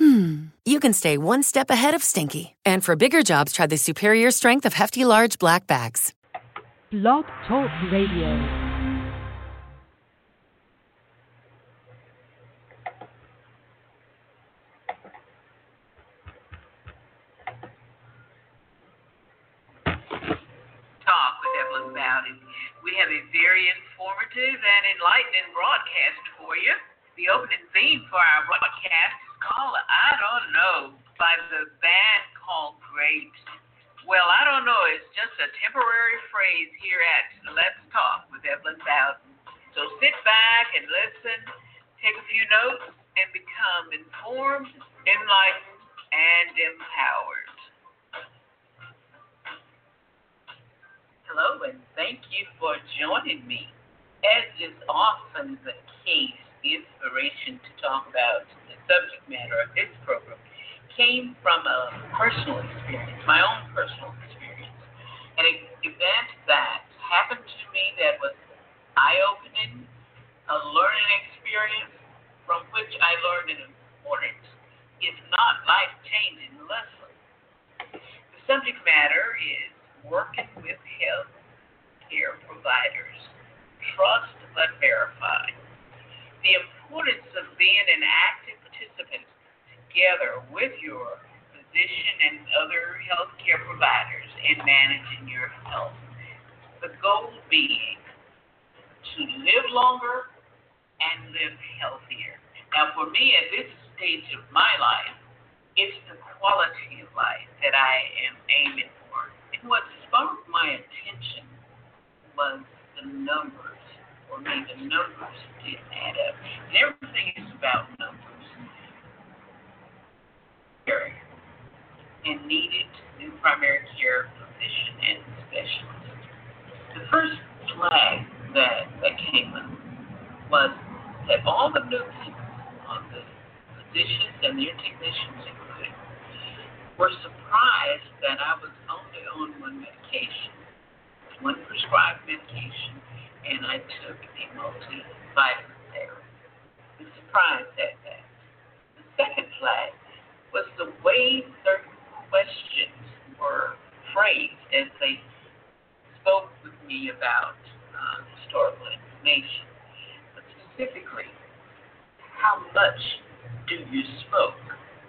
hmm, you can stay one step ahead of stinky. And for bigger jobs, try the superior strength of Hefty Large Black Bags. Blog Talk Radio. talk with Evelyn about it. We have a very informative and enlightening broadcast for you. The opening theme by the band called Grapes. Well, I don't know, it's just a temporary phrase here at Let's Talk with Evelyn Bowden. So sit back and listen, take a few notes, and become informed, enlightened, and empowered. Hello, and thank you for joining me. As is often the case, the inspiration to talk about the subject matter of this came from a personal experience, my own personal experience. An event that happened to me that was eye opening, a learning experience from which I learned an important, if not life changing, lesson. The subject matter is working with health care providers. Trust but verify. The importance of being an active participant together with your physician and other healthcare providers in managing your health. The goal being to live longer and live healthier. Now, for me, at this stage of my life, it's the quality of life that I am aiming for. And what sparked my attention was the numbers. For me, the numbers didn't add up. And everything is about numbers. And needed new primary care physician and specialist. The first flag that, that came up was that all the new people on the physicians and their technicians included were surprised that I was only on one medication, one prescribed medication, and I took a multivitamin therapy. I was surprised at that. The second flag was the way certain questions were phrased as they spoke with me about uh, historical information. But specifically, how much do you smoke?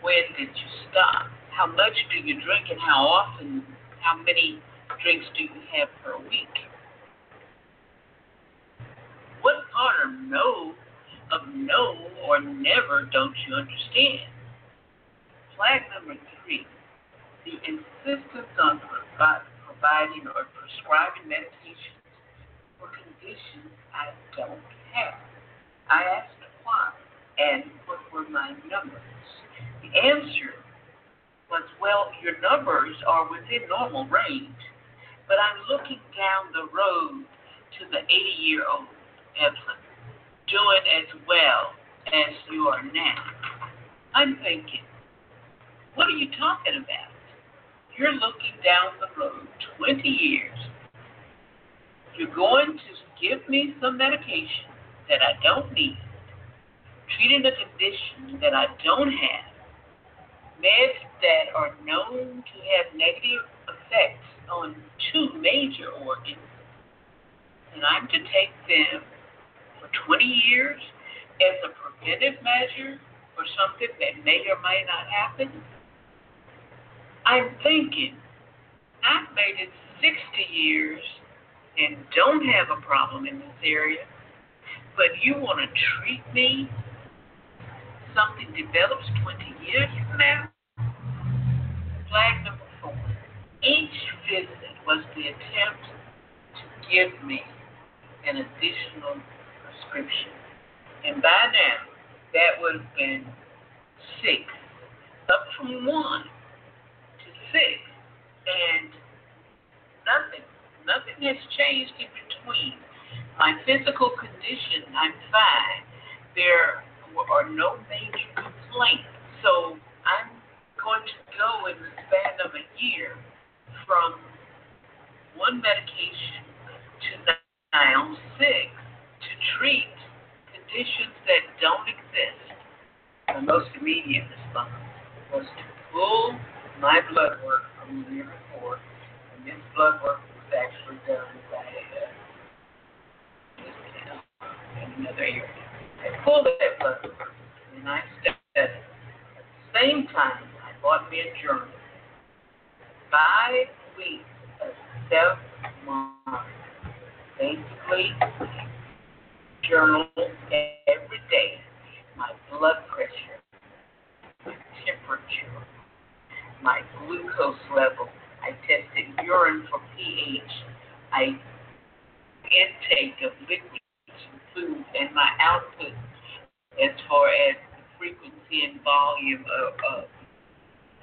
When did you stop? How much do you drink and how often? How many drinks do you have per week? What part of no, of no or never don't you understand? Flag number three, the insistence on providing or prescribing medications for conditions I don't have. I asked why and what were my numbers. The answer was, well, your numbers are within normal range, but I'm looking down the road to the 80 year old Evelyn doing as well as you are now. I'm thinking, what are you talking about? You're looking down the road 20 years. You're going to give me some medication that I don't need, treating a condition that I don't have, meds that are known to have negative effects on two major organs, and I'm to take them for 20 years as a preventive measure for something that may or may not happen? I'm thinking, I've made it 60 years and don't have a problem in this area, but you want to treat me? Something develops 20 years from now? Flag number four. Each visit was the attempt to give me an additional prescription. And by now, that would have been six, up from one six, and nothing, nothing has changed in between. My physical condition, I'm fine. There are no major complaints. So I'm going to go in the span of a year from one medication to now six to treat conditions that don't exist. The most immediate response was to pull my blood work from the year before, and this blood work was actually done by uh, in another area. I pulled that blood work, and I studied. At the same time, I bought me a journal. Five weeks of self-monitoring. Basically, journal every day my blood pressure, my temperature, my glucose level. I tested urine for pH. I intake of liquids and food and my output as far as the frequency and volume of, of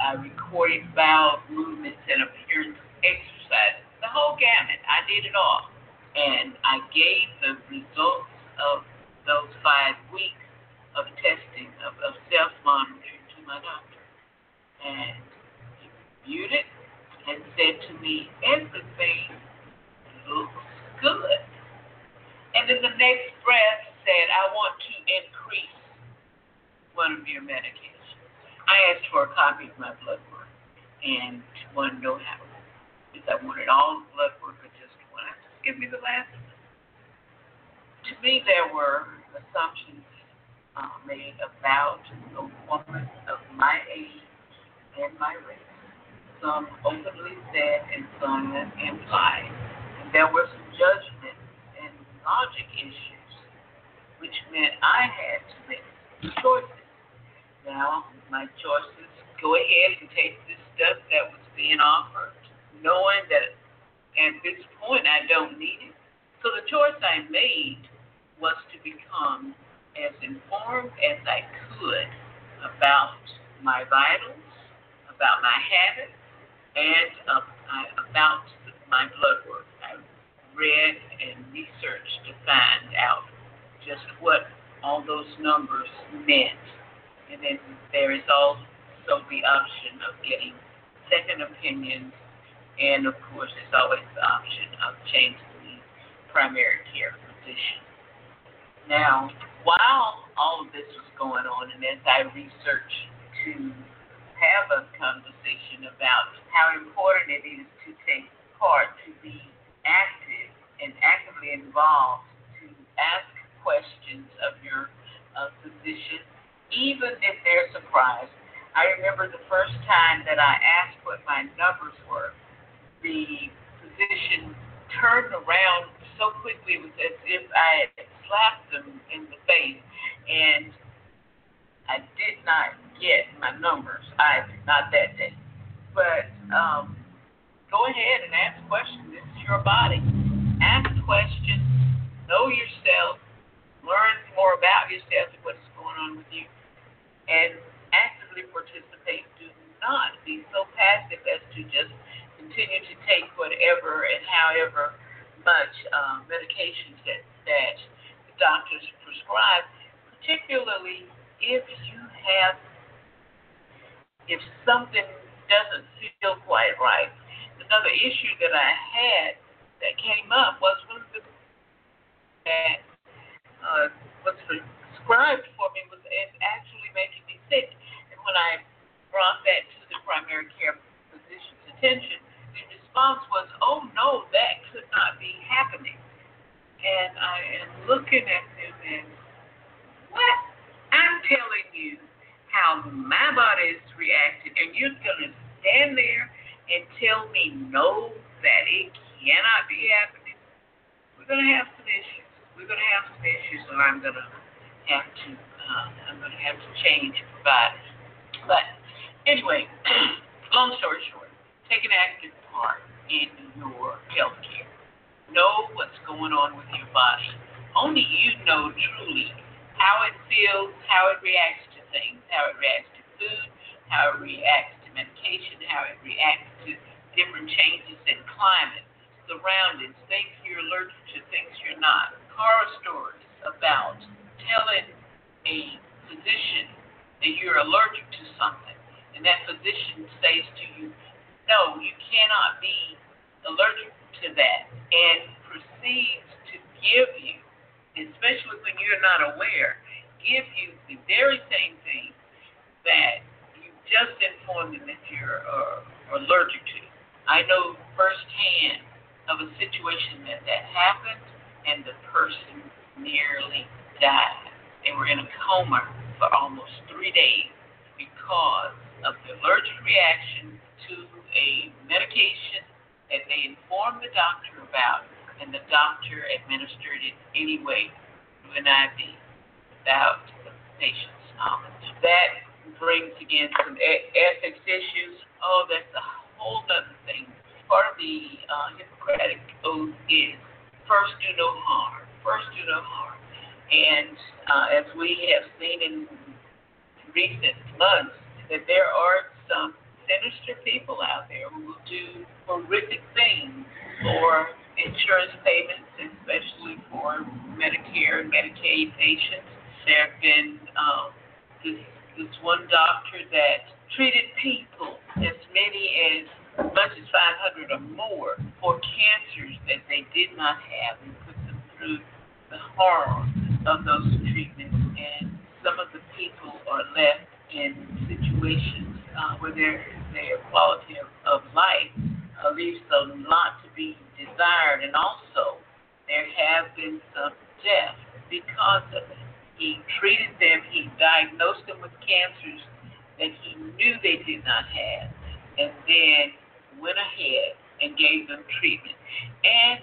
uh, recorded bowel movements and appearance exercise. The whole gamut. I did it all. And I gave the results of those five weeks of testing, of, of self monitoring to my doctor. And he reviewed it and said to me, everything looks good. And in the next breath said, I want to increase one of your medications. I asked for a copy of my blood work and to know how, if I wanted all the blood work or just one. Just give me the last one. To me, there were assumptions uh, made about a woman of my age and my race. Some openly said and some implied. There were some judgment and logic issues, which meant I had to make choices. Now, my choices go ahead and take this stuff that was being offered, knowing that at this point I don't need it. So the choice I made was to become as informed as I could about my vitals, about my habits, and uh, about my blood work. Read and researched to find out just what all those numbers meant. And then there is also the option of getting second opinions, and of course, there's always the option of changing the primary care physician. Now, while all of this was going on, and as I researched to have a conversation about how important it is to take part, to be active and actively involved, to ask questions of your uh, physician, even if they're surprised. I remember the first time that I asked what my numbers were, the physician turned around so quickly, it was as if I had slapped them in the face, and I did not get my numbers. I did not that day, but um, go ahead and ask questions. This is your body. Ask questions. Know yourself. Learn more about yourself and what's going on with you, and actively participate. Do not be so passive as to just continue to take whatever and however much uh, medications that that doctors prescribe, particularly if you have, if something doesn't feel quite right. Another issue that I had that came up was one of the that uh, was prescribed for me was actually making me sick. And when I brought that to the primary care physician's attention, the response was, "Oh no, that could not be happening." and I am looking at them and what? I'm telling you how my body is reacting, and you're to stand there and tell me no, that it cannot be happening. We're going to have some issues. We're going to have some issues, and I'm going to have to, uh, I'm going to have to change providers. But anyway, long story short, take an active part in your health care know what's going on with your body. Only you know truly how it feels, how it reacts to things, how it reacts to food, how it reacts to medication, how it reacts to different changes in climate. Surroundings, things you're allergic to, things you're not. Horror stories about telling a physician that you're allergic to something, and that physician says to you, no, you cannot be allergic to that, and proceeds to give you, especially when you're not aware, give you the very same thing that you just informed them that you're uh, allergic to. I know firsthand of a situation that that happened, and the person nearly died. They were in a coma for almost three days because of the allergic reaction to a medication that they informed the doctor about, and the doctor administered it anyway through an IV without the patient's knowledge. That brings again some ethics issues. Oh, that's a whole other thing part of the uh, Hippocratic Oath is first do no harm. First do no harm. And uh, as we have seen in recent months, that there are some sinister people out there who will do horrific things for insurance payments, especially for Medicare and Medicaid patients. There have been um, this, this one doctor that treated people, as many as much as 500 or more for cancers that they did not have and put them through the horror of those treatments. And some of the people are left in situations uh, where their their quality of, of life uh, leaves a lot to be desired. And also, there have been some deaths because of it. He treated them, he diagnosed them with cancers that he knew they did not have. And then went ahead and gave them treatment. And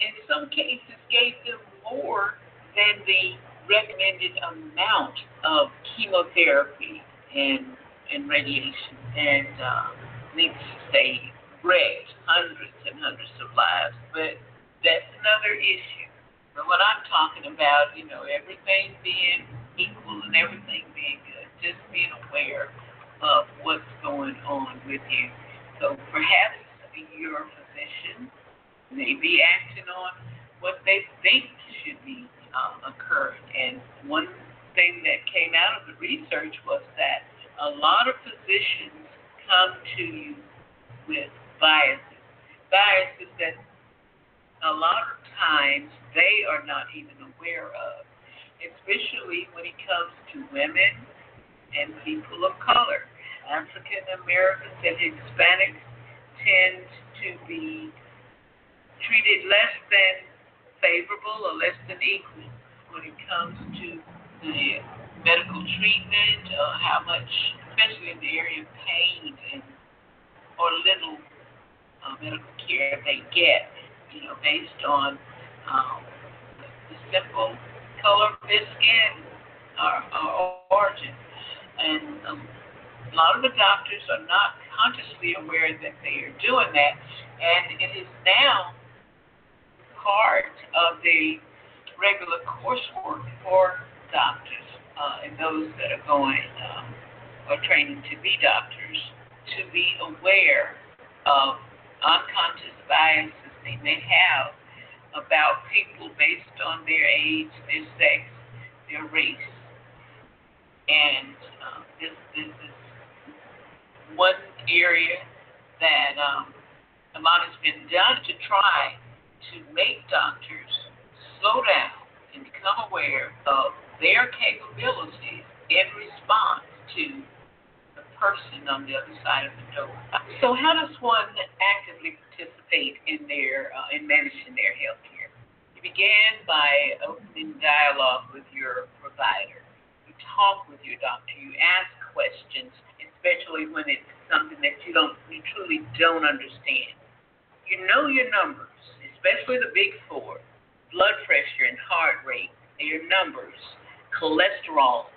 in some cases, gave them more than the recommended amount of chemotherapy and, and radiation. And uh, needless to say, wrecked hundreds and hundreds of lives. But that's another issue. But what I'm talking about, you know, everything being equal and everything being good, just being aware of what's going on with you so perhaps your physician may be acting on what they think should be uh, occurring. And one thing that came out of the research was that a lot of physicians come to you with biases, biases that a lot of times they are not even aware of, especially when it comes to women and people of color. African Americans and Hispanics tend to be treated less than favorable or less than equal when it comes to the medical treatment, or how much, especially in the area of pain and or little uh, medical care they get, you know, based on um, the simple color of their skin or, or origin. And um, a lot of the doctors are not consciously aware that they are doing that, and it is now part of the regular coursework for doctors uh, and those that are going um, or training to be doctors to be aware of unconscious biases they may have about people based on their age, their sex, their race. And uh, this, this is one area that um, a lot has been done to try to make doctors slow down and become aware of their capabilities in response to the person on the other side of the door. So, how does one actively participate in their uh, in managing their health care? You began by opening dialogue with your provider. You talk with your doctor. You ask questions especially when it's something that you don't you truly don't understand. You know your numbers, especially the big four, blood pressure and heart rate, your numbers, cholesterol,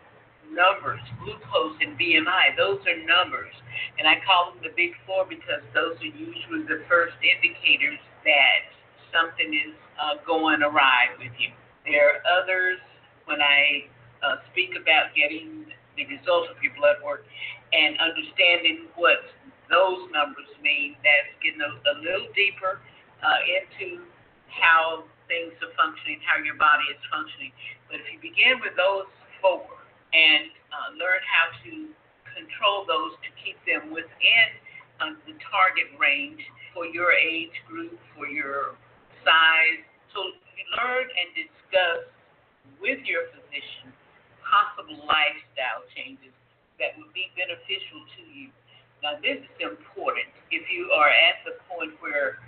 numbers, glucose and BMI, those are numbers. And I call them the big four because those are usually the first indicators that something is uh, going awry with you. There are others when I uh, speak about getting the results of your blood work and understanding what those numbers mean. That's getting a, a little deeper uh, into how things are functioning, how your body is functioning. But if you begin with those four and uh, learn how to control those to keep them within uh, the target range for your age group, for your size, so you learn and discuss with your physician possible lifestyle changes that would be beneficial to you. Now, this is important. If you are at the point where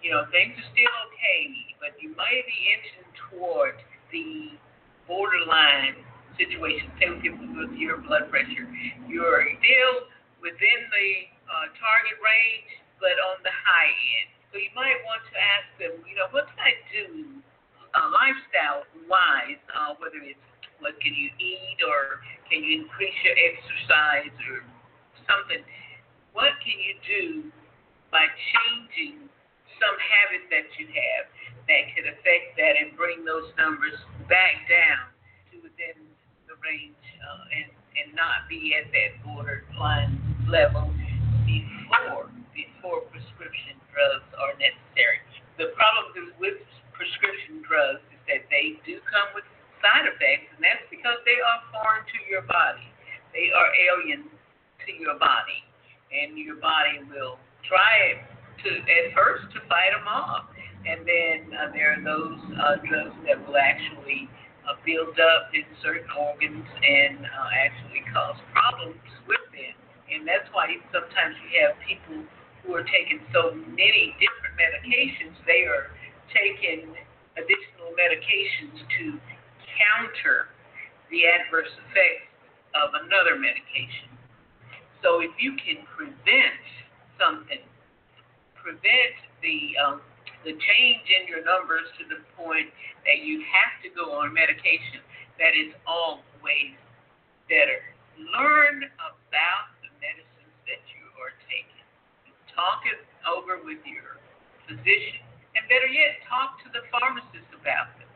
you know, things are still okay, but you might be inching toward the borderline situation. Say with your, with your blood pressure, you're still within the uh, target range, but on the high end. So you might want to ask them, you know, what can I do uh, lifestyle wise, uh, whether it's what can you eat or can you increase your exercise or something. What can you do by changing some habit that you have that could affect that and bring those numbers back down to within the range uh, and, and not be at that borderline level before before prescription drugs are necessary. The problem with alien to your body, and your body will try to at first to fight them off, and then uh, there are those uh, drugs that will actually uh, build up in certain organs and uh, actually cause problems with them. And that's why sometimes you have people who are taking so many different medications. They are taking additional medications to counter the adverse effects of another medication. So if you can prevent something prevent the um, the change in your numbers to the point that you have to go on medication, that is always better. Learn about the medicines that you are taking. Talk it over with your physician, and better yet, talk to the pharmacist about them.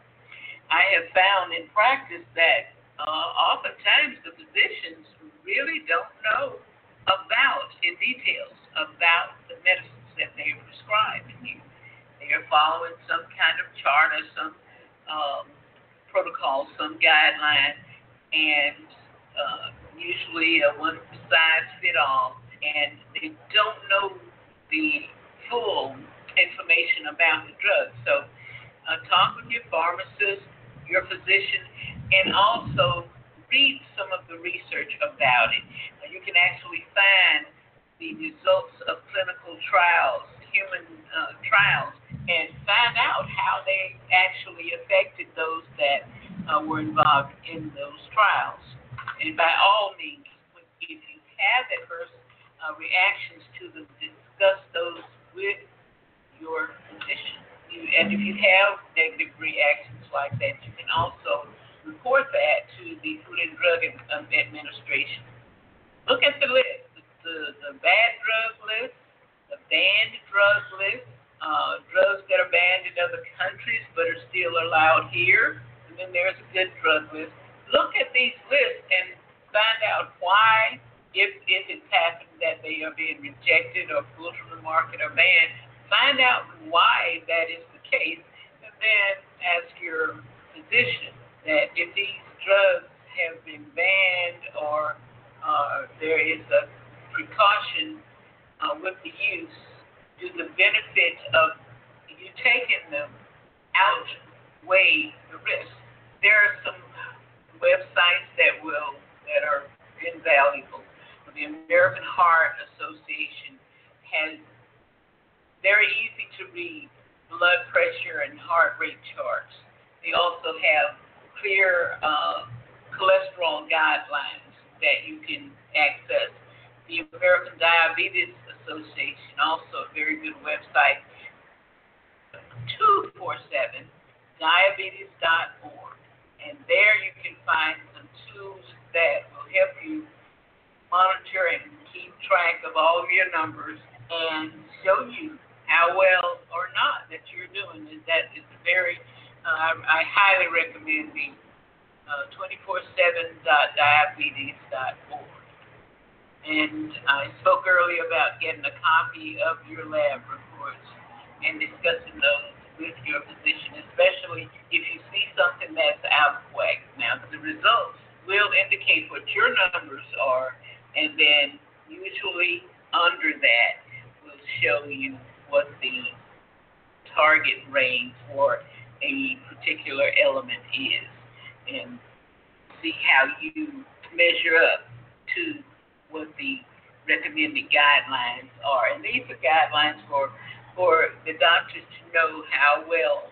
I have found in practice that uh, oftentimes the physicians really don't know about in details about the medicine that they are prescribing you. They are following some kind of chart or some um, protocol, some guideline, and uh, usually a one size fit all, and they don't know the full information about the drug. So uh, talk with your pharmacist, your physician, and also read some of the research about it. You can actually find the results of clinical trials, human uh, trials, and find out how they actually affected those that uh, were involved in those trials. And by all means, if you have adverse uh, reactions to them, discuss those with your physician. And if you have negative reactions like that, you can also report that to the Food and Drug Administration. Look at the list the, the bad drug list, the banned drug list, uh, drugs that are banned in other countries but are still allowed here, and then there's a good drug list. Look at these lists and find out why, if, if it's happened that they are being rejected or pulled from the market or banned, find out why that is the case, and then ask your physician that if these drugs have been banned or uh, there is a precaution uh, with the use do the benefit of you taking them outweigh the risk. There are some websites that will that are invaluable. The American Heart Association has very easy to read blood pressure and heart rate charts. They also have clear uh, cholesterol guidelines that you can access the American Diabetes Association, also a very good website, 247 diabetes.org. And there you can find some tools that will help you monitor and keep track of all of your numbers and show you how well or not that you're doing. Is that is very, uh, I, I highly recommend the uh, 247.diabetes.org. And I spoke earlier about getting a copy of your lab reports. and discussing those with your physician, especially if you see something that's out of whack. Now, the results will indicate what your numbers are, and then usually under that will show you what the target range for a particular element is, and see how you measure up to what the recommended guidelines are. And these are guidelines for for the doctors to know how well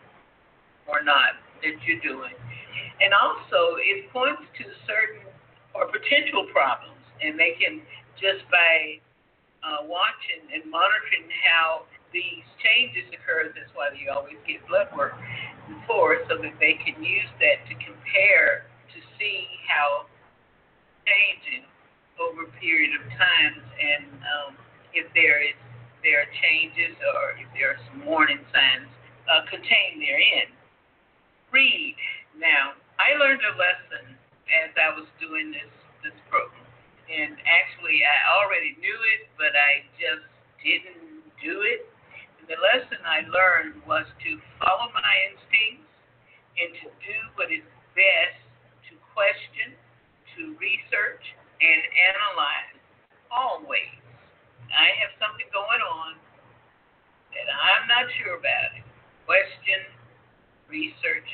or not that you're doing. And also, it points to certain or potential problems, and they can just by uh, watching and monitoring how these changes occur. That's why you always get blood work before, so that they can use that to compare to see how changing over a period of times and um, if there is there are changes or if there are some warning signs uh, contained therein. Read. Now, I learned a lesson as I was doing this this program, and actually I already knew it, but I just didn't do it. The lesson I learned was to follow my instincts and to do what is best to question, to research, and analyze always I have something going on that I'm not sure about it. Question, research,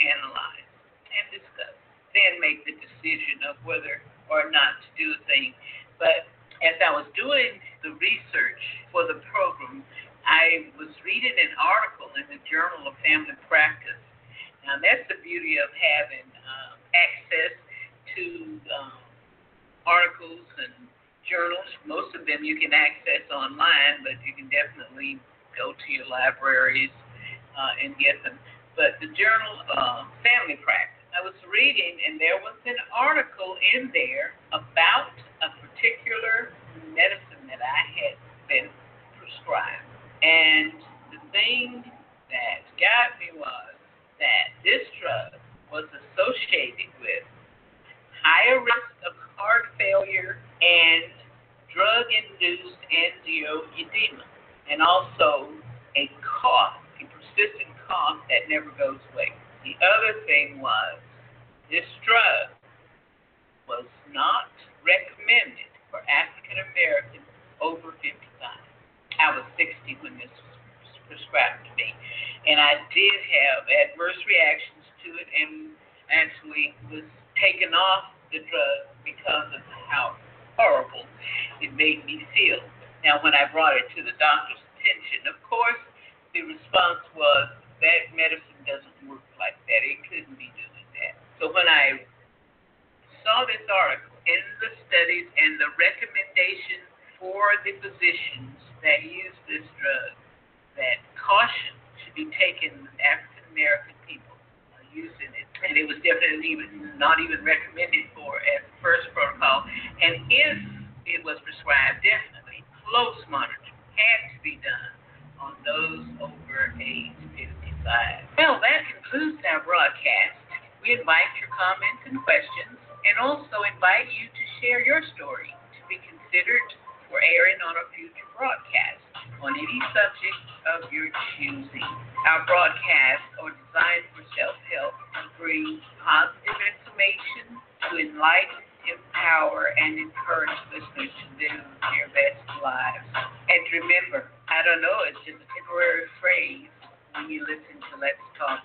analyze, and discuss. Then make the decision of whether or not to do a thing. But as I was doing the research for the program, I was reading an article in the Journal of Family Practice. Now, that's the beauty of having um, access to um, articles and journals. Most of them you can access online, but you can definitely go to your libraries uh, and get them. But the journal uh, Family Practice, I was reading, and there was an article in there about a particular medicine that I had been prescribed. And the thing that got me was that this drug was associated with higher risk of heart failure and drug induced angioedema, and also a cough, a persistent cough that never goes away. The other thing was this drug was not recommended for African Americans over 55. I was 60 when this was prescribed to me, and I did have adverse reactions to it, and actually was taken off the drug because of how horrible it made me feel. Now, when I brought it to the doctor's attention, of course, the response was that medicine doesn't work like that. It couldn't be doing that. So when I saw this article in the studies and the recommendation for the physicians that use this drug, that caution should be taken with African American people using it. And it was definitely even not even recommended for as first protocol. And if it was prescribed, definitely close monitoring had to be done on those over age 55. Well, that concludes our broadcast. We invite your comments and questions and also invite you to share your story to be considered for airing on a future broadcast on any subject of your choosing. Our broadcasts are designed for self help and bring positive information to enlighten empower, and encourage listeners to live their best lives. And remember, I don't know, it's just a temporary phrase when you listen to Let's Talk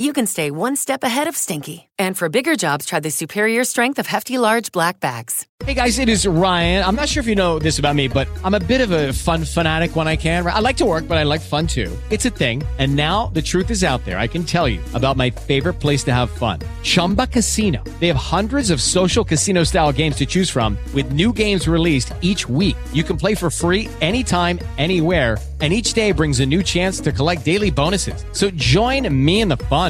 you can stay one step ahead of stinky. And for bigger jobs, try the superior strength of Hefty Large Black Bags. Hey guys, it is Ryan. I'm not sure if you know this about me, but I'm a bit of a fun fanatic when I can. I like to work, but I like fun too. It's a thing. And now the truth is out there. I can tell you about my favorite place to have fun Chumba Casino. They have hundreds of social casino style games to choose from, with new games released each week. You can play for free anytime, anywhere. And each day brings a new chance to collect daily bonuses. So join me in the fun.